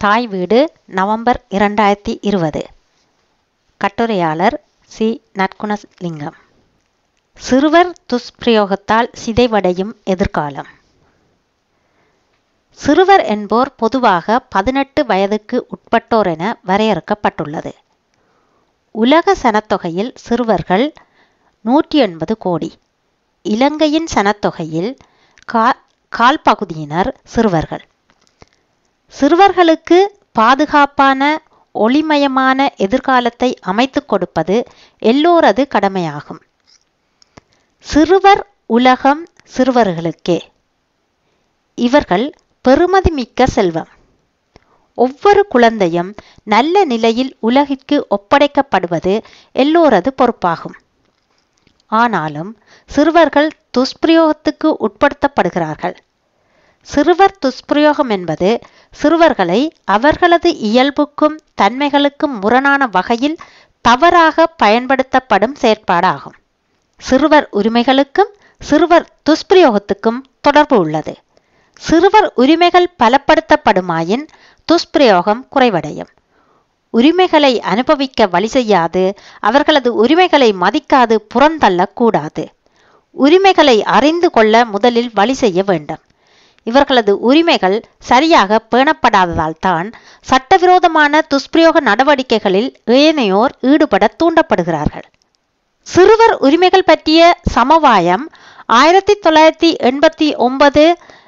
தாய் வீடு நவம்பர் இரண்டாயிரத்தி இருபது. கட்டுரையாளர் சி. நற்குணலிங்கம். சிறுவர் துஷ்பிரயோகத்தால் சிதைவடையும் எதிர்காலம். சிறுவர் என்போர் பொதுவாக பதினெட்டு வயதுக்கு உட்பட்டோர் என வரையறுக்கப்பட்டுள்ளது. உலக சனத்தொகையில் சிறுவர்கள் நூற்றி எண்பது கோடி. இலங்கையின் சனத்தொகையில் கா கால் பகுதியினர் சிறுவர்கள். சிறுவர்களுக்கு பாதுகாப்பான ஒளிமயமான எதிர்காலத்தை அமைத்துக் கொடுப்பது எல்லோரது கடமையாகும். சிறுவர் உலகம் சிறுவர்களுக்கே. இவர்கள் பெறுமதிமிக்க செல்வம். ஒவ்வொரு குழந்தையும் நல்ல நிலையில் உலகிற்கு ஒப்படைக்கப்படுவது எல்லோரது பொறுப்பாகும். ஆனாலும் சிறுவர்கள் துஷ்பிரயோகத்துக்கு உட்படுத்தப்படுகிறார்கள். சிறுவர் துஷ்பிரயோகம் என்பது சிறுவர்களை அவர்களது இயல்புக்கும் தன்மைகளுக்கும் முரணான வகையில் தவறாக பயன்படுத்தப்படும் செயற்பாடாகும். சிறுவர் உரிமைகளுக்கும் சிறுவர் துஷ்பிரயோகத்துக்கும் தொடர்பு உள்ளது. சிறுவர் உரிமைகள் பலப்படுத்தப்படுமாயின் துஷ்பிரயோகம் குறைவடையும். உரிமைகளை அனுபவிக்க வழி செய்யாது அவர்களது உரிமைகளை மதிக்காது புறந்தள்ளக்கூடாது. உரிமைகளை அறிந்து கொள்ள முதலில் வழி செய்ய வேண்டும். இவர்களது உரிமைகள் சரியாக பேணப்படாததால் தான் சட்டவிரோதமான துஷ்பிரயோக நடவடிக்கைகளில் ஏனையோர் ஈடுபட தூண்டப்படுகிறார்கள். சிறுவர் உரிமைகள் பற்றிய சமவாயம் ஆயிரத்தி தொள்ளாயிரத்தி எண்பத்தி ஒன்பது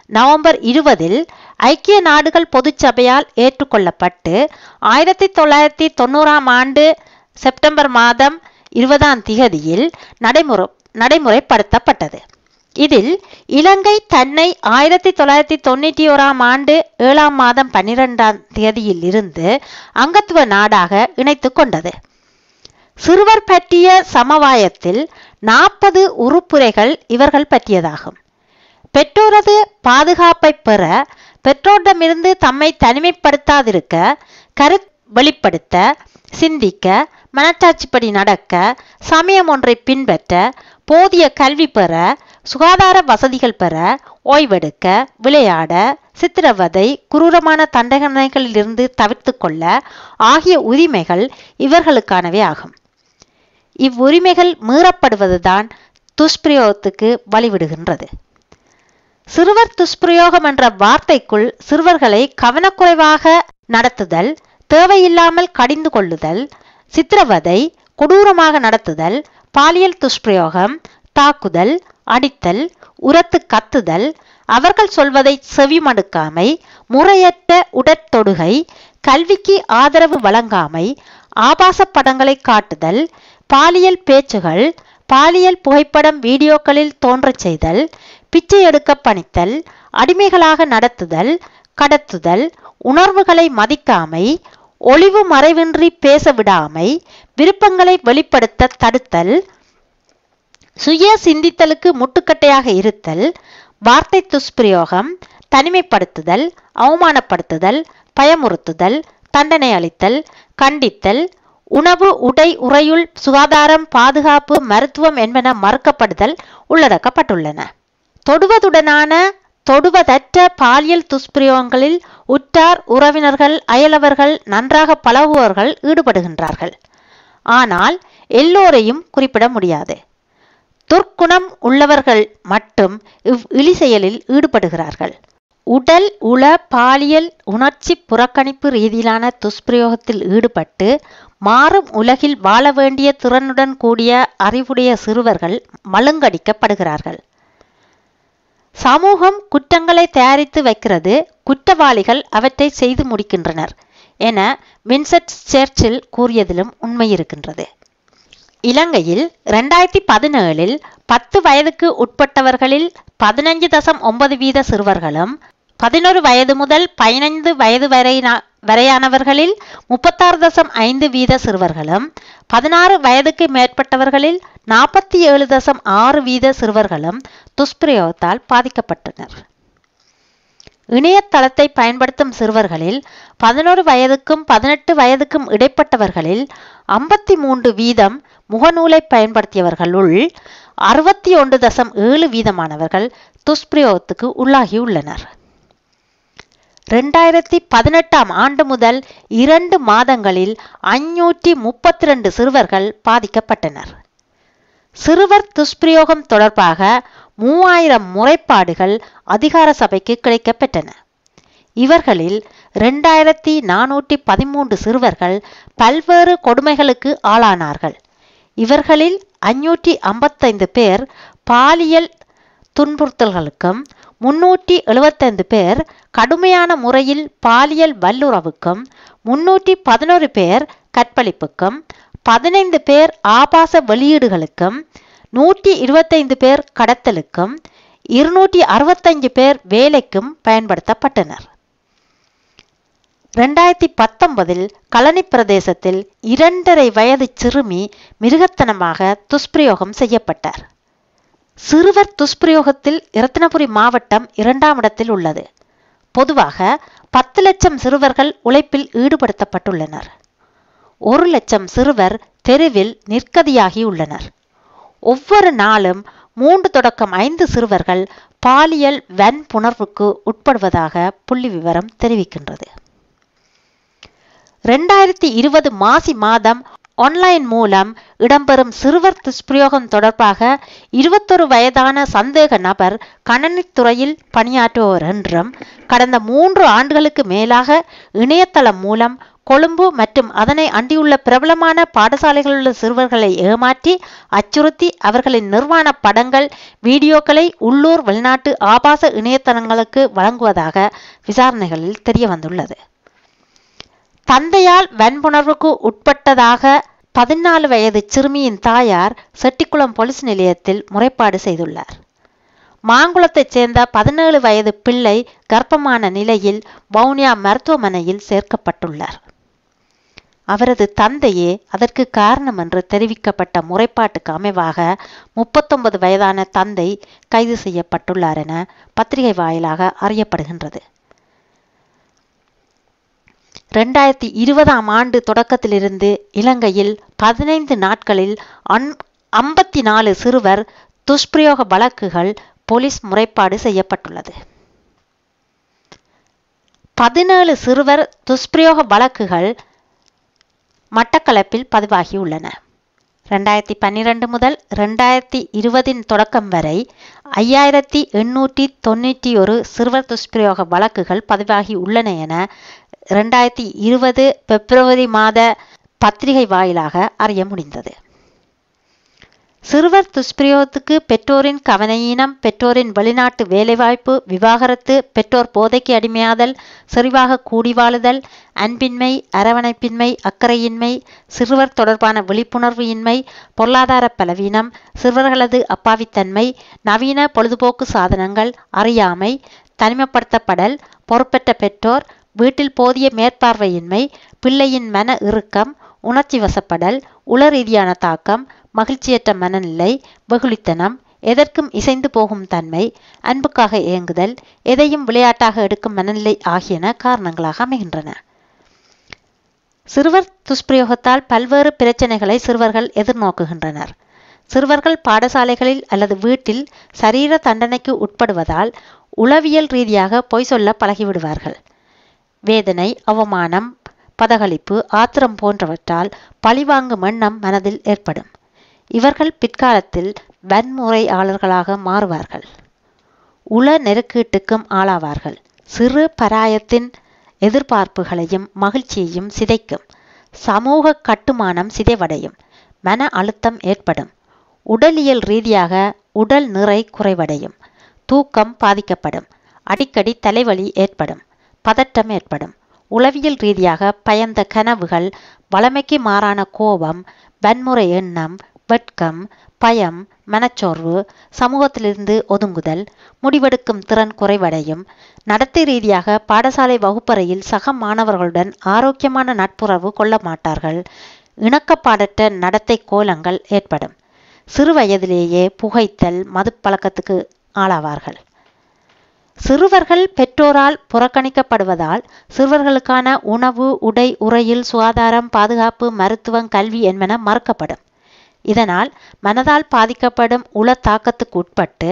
நவம்பர் இருபதில் ஐக்கிய நாடுகள் பொதுச்சபையால் ஏற்றுக்கொள்ளப்பட்டு ஆயிரத்தி தொள்ளாயிரத்தி தொண்ணூறாம் ஆண்டு செப்டம்பர் மாதம் இருபதாம் திகதியில் நடைமுறை நடைமுறைப்படுத்தப்பட்டது. இதில் இலங்கை தன்னை ஆயிரத்தி தொள்ளாயிரத்தி தொண்ணூற்றி ஓராம் ஆண்டு ஏழாம் மாதம் பன்னிரெண்டாம் தேதியில் இருந்து அங்கத்துவ நாடாக இணைத்து கொண்டது. சிறுவர் பற்றிய சமவாயத்தில் நாற்பது உறுப்புரைகள் இவர்கள் பற்றியதாகும். பெற்றோரது பாதுகாப்பை பெற பெற்றோரிடமிருந்து தம்மை தனிமைப்படுத்தாதிருக்க கரு வெளிப்படுத்த சிந்திக்க மனச்சாட்சிப்படி நடக்க சமயம் ஒன்றை பின்பற்ற போதிய கல்வி பெற சுகாதார வசதிகள் பெற ஓய்வெடுக்க விளையாட சித்திரவதை குரூரமான தண்டனைகளிலிருந்து தவிர்த்து கொள்ள ஆகிய உரிமைகள் இவர்களுக்கானவே ஆகும். இவ்வுரிமைகள் மீறப்படுவதுதான் துஷ்பிரயோகத்துக்கு வழிவிடுகின்றது. சிறுவர் துஷ்பிரயோகம் என்ற வார்த்தைக்குள் சிறுவர்களை கவனக்குறைவாக நடத்துதல் தேவையில்லாமல் கடிந்து கொள்ளுதல் சித்திரவதை கொடூரமாக நடத்துதல் பாலியல் துஷ்பிரயோகம் தாக்குதல் அடித்தல் உரத்து கத்துதல் அவர்கள் சொல்வதை செவிமடுக்காமை முறையற்ற உடற்தொடுகை கல்விக்கு ஆதரவு வழங்காமை ஆபாச படங்களை காட்டுதல் பாலியல் பேச்சுகள் பாலியல் புகைப்படம் வீடியோக்களில் தோன்றச் செய்தல் பிச்சை எடுக்க பணித்தல் அடிமைகளாக நடத்துதல் கடத்துதல் உணர்வுகளை மதிக்காமை ஒளிவு மறைவின்றி பேச விடாமை விருப்பங்களை வெளிப்படுத்த தடுத்தல் சுய சிந்தித்தலுக்கு முட்டுக்கட்டையாக இருத்தல் வார்த்தை துஷ்பிரயோகம் தனிமைப்படுத்துதல் அவமானப்படுத்துதல் பயமுறுத்துதல் தண்டனை அளித்தல் கண்டித்தல் உணவு உடை உறையுள் சுகாதாரம் பாதுகாப்பு மருத்துவம் என்பன மறுக்கப்படுதல் உள்ளடக்கப்பட்டுள்ளன. தொடுவதுடனான தொடுவதற்ற பாலியல் துஷ்பிரயோகங்களில் உற்றார் உறவினர்கள் அயலவர்கள் நன்றாக பழகுவர்கள் ஈடுபடுகின்றார்கள். ஆனால் எல்லோரையும் குறிப்பிட முடியாது. துர்க்குணம் உள்ளவர்கள் மட்டும் இவ் இழி செயலில் ஈடுபடுகிறார்கள். உடல் உள பாலியல் உணர்ச்சி புறக்கணிப்பு ரீதியிலான துஷ்பிரயோகத்தில் ஈடுபட்டு மாறும் உலகில் வாழ வேண்டிய திறனுடன் கூடிய அறிவுடைய சிறுவர்கள் மழுங்கடிக்கப்படுகிறார்கள். சமூகம் குற்றங்களை தயாரித்து வைக்கிறது குற்றவாளிகள் அவற்றை செய்து முடிக்கின்றனர் என வின்சென்ட் சர்ச்சில் கூறியதிலும் உண்மை இருக்கின்றது இலங்கையில் இரண்டாயிரத்தி பதினேழில் பத்து வயதுக்கு உட்பட்டவர்களில் பதினஞ்சு தசம் ஒன்பது வீத சிறுவர்களும் பதினொரு வயது முதல் பதினைந்து வயது வரை வரையானவர்களில் முப்பத்தாறு தசம் ஐந்து வீத சிறுவர்களும் பதினாறு வயதுக்கு மேற்பட்டவர்களில் நாற்பத்தி ஏழு தசம் ஆறு வீத சிறுவர்களும் துஷ்பிரயோகத்தால் பாதிக்கப்பட்டனர். இணையதளத்தை பயன்படுத்தும் சிறுவர்களில் பதினோரு வயதுக்கும் பதினெட்டு வயதுக்கும் இடைப்பட்டவர்களில் ஐம்பத்தி மூன்று வீதம் முகநூலை பயன்படுத்தியவர்களுள் அறுபத்தி ஒன்று தசம் ஏழு வீதமானவர்கள் துஷ்பிரயோகத்துக்கு உள்ளாகியுள்ளனர். ரெண்டாயிரத்தி பதினெட்டாம் ஆண்டு முதல் இரண்டு மாதங்களில் ஐநூற்றி முப்பத்தி ரெண்டு சிறுவர்கள் பாதிக்கப்பட்டனர். சிறுவர் துஷ்பிரயோகம் தொடர்பாக மூவாயிரம் முறைப்பாடுகள் அதிகார சபைக்கு கிடைக்கப்பெற்றன. இவர்களில் இரண்டாயிரத்தி நானூற்றி பதிமூன்று சிறுவர்கள் பல்வேறு கொடுமைகளுக்கு ஆளானார்கள். இவர்களில் ஐநூற்றி ஐம்பத்தைந்து பேர் பாலியல் துன்புறுத்தல்களுக்கும் முன்னூற்றி எழுபத்தைந்து பேர் கடுமையான முறையில் பாலியல் வல்லுறவுக்கும் முன்னூற்றி பதினோரு பேர் கற்பழிப்புக்கும் பதினைந்து பேர் ஆபாச வெளியீடுகளுக்கும் நூற்றி இருபத்தைந்து பேர் கடத்தலுக்கும் இருநூற்றி அறுபத்தஞ்சு பேர் வேலைக்கும் பயன்படுத்தப்பட்டனர். ரெண்டாயிரத்தி பத்தொன்பதில் கழனி பிரதேசத்தில் இரண்டரை வயது சிறுமி மிருகத்தனமாக துஷ்பிரயோகம் செய்யப்பட்டார். சிறுவர் துஷ்பிரயோகத்தில் இரத்தினபுரி மாவட்டம் இரண்டாம் இடத்தில் உள்ளது. பொதுவாக பத்து லட்சம் சிறுவர்கள் உழைப்பில் ஈடுபடுத்தப்பட்டுள்ளனர். ஒரு லட்சம் சிறுவர் தெருவில் நிற்கதியாகியுள்ளனர் ஒவ்வொரு நாளும் மூன்று தொடக்கம் ஐந்து சிறுவர்கள் பாலியல் வன்புணர்வுக்கு உட்படுவதாக புள்ளி விவரம் தெரிவிக்கின்றது. ரெண்டாயிரத்தி இருபது மாசி மாதம் ஆன்லைன் மூலம் இடம்பெறும் சிறுவர் துஷ்பிரயோகம் தொடர்பாக இருபத்தொரு வயதான சந்தேக நபர் கணனித்துறையில் பணியாற்றுபவர் என்றும் கடந்த மூன்று ஆண்டுகளுக்கு மேலாக இணையதளம் மூலம் கொழும்பு மற்றும் அதனை அண்டியுள்ள பிரபலமான பாடசாலைகளில் உள்ள சிறுவர்களை ஏமாற்றி அச்சுறுத்தி அவர்களின் நிர்வாண படங்கள் வீடியோக்களை உள்ளூர் வெளிநாட்டு ஆபாச இணையதளங்களுக்கு வழங்குவதாக விசாரணைகளில் தெரிய வந்துள்ளது தந்தையால் வன்புணர்வுக்கு உட்பட்டதாக பதினாலு வயது சிறுமியின் தாயார் செட்டிக்குளம் போலீஸ் நிலையத்தில் முறைப்பாடு செய்துள்ளார். மாங்குளத்தைச் சேர்ந்த பதினேழு வயது பிள்ளை கர்ப்பமான நிலையில் வவுனியா மருத்துவமனையில் சேர்க்கப்பட்டுள்ளார். அவரது தந்தையே அதற்கு காரணம் என்று தெரிவிக்கப்பட்ட முறைப்பாட்டுக்கு அமைவாக முப்பத்தொன்பது வயதான தந்தை கைது செய்யப்பட்டுள்ளார் என பத்திரிகை வாயிலாக அறியப்படுகின்றது. ரெண்டாயிரத்தி இருபதாம் ஆண்டு தொடக்கத்திலிருந்து இலங்கையில் பதினைந்து நாட்களில் அன் ஐம்பத்தி நாலு சிறுவர் துஷ்பிரயோக வழக்குகள் போலீஸ் முறைப்பாடு செய்யப்பட்டுள்ளது. பதினேழு சிறுவர் துஷ்பிரயோக வழக்குகள் மட்டக்களப்பில் பதிவாகியுள்ளன. ரெண்டாயிரத்தி பன்னிரண்டு முதல் ரெண்டாயிரத்தி இருபதின் தொடக்கம் வரை ஐயாயிரத்தி எண்ணூற்றி தொண்ணூற்றி ஒரு சிறுவர் துஷ்பிரயோக வழக்குகள் பதிவாகி உள்ளன என ரெண்டாயிரத்தி இருபது பிப்ரவரி மாத பத்திரிகை வாயிலாக அறிய முடிந்தது. சிறுவர் துஷ்பிரயோகத்துக்கு பெற்றோரின் கவனையீனம் பெற்றோரின் வெளிநாட்டு வேலைவாய்ப்பு விவாகரத்து பெற்றோர் போதைக்கு அடிமையாதல் செறிவாக கூடி வாழுதல் அன்பின்மை அரவணைப்பின்மை அக்கறையின்மை சிறுவர் தொடர்பான விழிப்புணர்வு இன்மை பொருளாதார பலவீனம் சிறுவர்களது அப்பாவித்தன்மை நவீன பொழுதுபோக்கு சாதனங்கள் அறியாமை தனிமைப்படுத்தப்படல் பொறுப்பற்ற பெற்றோர் வீட்டில் போதிய மேற்பார்வையின்மை பிள்ளையின் மன இறுக்கம் உணர்ச்சி வசப்படல் உள ரீதியான தாக்கம் மகிழ்ச்சியற்ற மனநிலை வெகுளித்தனம் எதற்கும் இசைந்து போகும் தன்மை அன்புக்காக ஏங்குதல் எதையும் விளையாட்டாக எடுக்கும் மனநிலை ஆகியன காரணங்களாக அமைகின்றன. சிறுவர் துஷ்பிரயோகத்தால் பல்வேறு பிரச்சனைகளை சிறுவர்கள் எதிர்நோக்குகின்றனர். சிறுவர்கள் பாடசாலைகளில் அல்லது வீட்டில் சரீர தண்டனைக்கு உட்படுவதால் உளவியல் ரீதியாக பொய் சொல்ல பழகிவிடுவார்கள். வேதனை அவமானம் பதகளிப்பு ஆத்திரம் போன்றவற்றால் பழிவாங்கும் எண்ணம் மனதில் ஏற்படும். இவர்கள் பிற்காலத்தில் வன்முறையாளர்களாக மாறுவார்கள். உள நெருக்கீட்டுக்கும் ஆளாவார்கள். சிறு பராயத்தின் எதிர்பார்ப்புகளையும் மகிழ்ச்சியையும் சிதைக்கும். சமூக கட்டுமானம் சிதைவடையும். மன அழுத்தம் ஏற்படும். உடலியல் ரீதியாக உடல் நிறை குறைவடையும். தூக்கம் பாதிக்கப்படும். அடிக்கடி தலைவலி ஏற்படும். பதட்டம் ஏற்படும். உளவியல் ரீதியாக பயந்த கனவுகள் வளமைக்கு மாறான கோபம் வன்முறை எண்ணம் வெட்கம் பயம் மனச்சோர்வு சமூகத்திலிருந்து ஒதுங்குதல் முடிவெடுக்கும் திறன் குறைவடையும். நடத்தை ரீதியாக பாடசாலை வகுப்பறையில் சக மாணவர்களுடன் ஆரோக்கியமான நட்புறவு கொள்ள மாட்டார்கள். இணக்கப்பாடற்ற நடத்தை கோலங்கள் ஏற்படும். சிறு வயதிலேயே புகைத்தல் மதுப்பழக்கத்துக்கு ஆளாவார்கள். சிறுவர்கள் பெற்றோரால் புறக்கணிக்கப்படுவதால் சிறுவர்களுக்கான உணவு உடை உறையில் சுகாதாரம் பாதுகாப்பு மருத்துவம் கல்வி என்பன மறுக்கப்படும். இதனால் மனதால் பாதிக்கப்படும் உள தாக்கத்துக்கு உட்பட்டு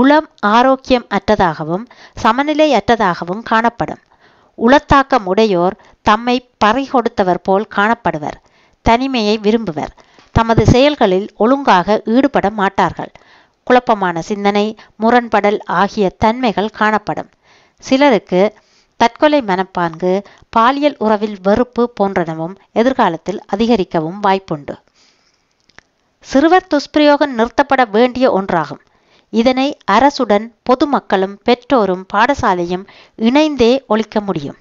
உளம் ஆரோக்கியம் அற்றதாகவும் சமநிலை அற்றதாகவும் காணப்படும். உளத்தாக்கம் உடையோர் தம்மை பறிகொடுத்தவர் போல் காணப்படுவர் தனிமையை விரும்புவர். தமது செயல்களில் ஒழுங்காக ஈடுபட மாட்டார்கள். குழப்பமான சிந்தனை முரண்படல் ஆகிய தன்மைகள் காணப்படும். சிலருக்கு தற்கொலை மனப்பான்கு பாலியல் உறவில் வெறுப்பு போன்றனவும் எதிர்காலத்தில் அதிகரிக்கவும் வாய்ப்புண்டு. சிறுவர் துஷ்பிரயோகம் நிறுத்தப்பட வேண்டிய ஒன்றாகும். இதனை அரசுடன் பொதுமக்களும் பெற்றோரும் பாடசாலையும் இணைந்தே ஒழிக்க முடியும்.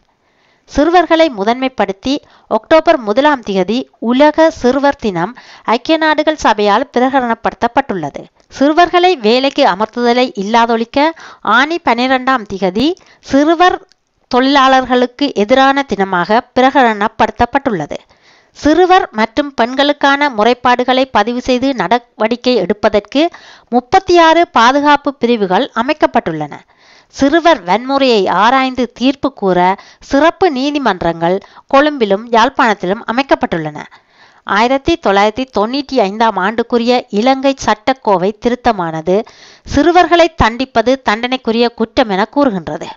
சிறுவர்களை முதன்மைப்படுத்தி அக்டோபர் முதலாம் திகதி உலக சிறுவர் தினம் ஐக்கிய நாடுகள் சபையால் பிரகடனப்படுத்தப்பட்டுள்ளது. சிறுவர்களை வேலைக்கு அமர்த்துதலை இல்லாதொழிக்க ஆணி பனிரெண்டாம் திகதி சிறுவர் தொழிலாளர்களுக்கு எதிரான தினமாக பிரகடனப்படுத்தப்பட்டுள்ளது. சிறுவர் மற்றும் பெண்களுக்கான முறைப்பாடுகளை பதிவு செய்து நடவடிக்கை எடுப்பதற்கு முப்பத்தி ஆறு பாதுகாப்பு பிரிவுகள் அமைக்கப்பட்டுள்ளன. சிறுவர் வன்முறையை ஆராய்ந்து தீர்ப்பு கூற சிறப்பு நீதிமன்றங்கள் கொழும்பிலும் யாழ்ப்பாணத்திலும் அமைக்கப்பட்டுள்ளன. ஆயிரத்தி தொள்ளாயிரத்தி தொண்ணூற்றி ஐந்தாம் ஆண்டுக்குரிய இலங்கை சட்டக்கோவை திருத்தமானது சிறுவர்களை தண்டிப்பது தண்டனைக்குரிய குற்றம் என கூறுகின்றது.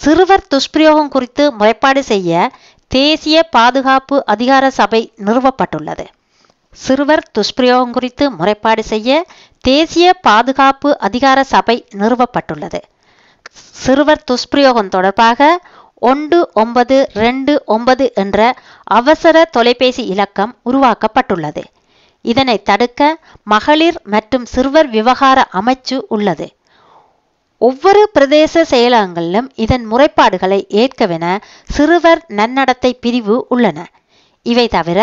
சிறுவர் துஷ்பிரயோகம் குறித்து முறைப்பாடு செய்ய தேசிய பாதுகாப்பு அதிகார சபை நிறுவப்பட்டுள்ளது. சிறுவர் துஷ்பிரயோகம் குறித்து முறைப்பாடு செய்ய தேசிய பாதுகாப்பு அதிகார சபை நிறுவப்பட்டுள்ளது. சிறுவர் துஷ்பிரயோகம் தொடர்பாக ஒன்று ஒன்பது ரெண்டு ஒன்பது என்ற அவசர தொலைபேசி இலக்கம் உருவாக்கப்பட்டுள்ளது. இதனை தடுக்க மகளிர் மற்றும் சிறுவர் விவகார அமைச்சு உள்ளது. ஒவ்வொரு பிரதேச செயலகங்களிலும் இதன் முறைப்பாடுகளை ஏற்கவென சிறுவர் நன்னடத்தை பிரிவு உள்ளன. இவை தவிர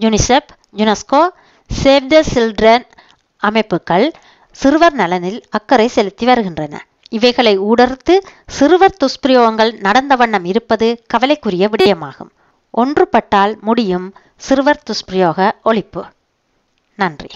UNICEF UNESCO save the children அமைப்புகள் சிறுவர் நலனில் அக்கறை செலுத்தி வருகின்றன. இவைகளை ஊடறுத்து சிறுவர் துஷ்பிரயோகங்கள் நடந்த வண்ணம் இருப்பது கவலைக்குரிய விடயமாகும். ஒன்றுபட்டால் முடியும் சிறுவர் துஷ்பிரயோக ஒழிப்பு. நன்றி.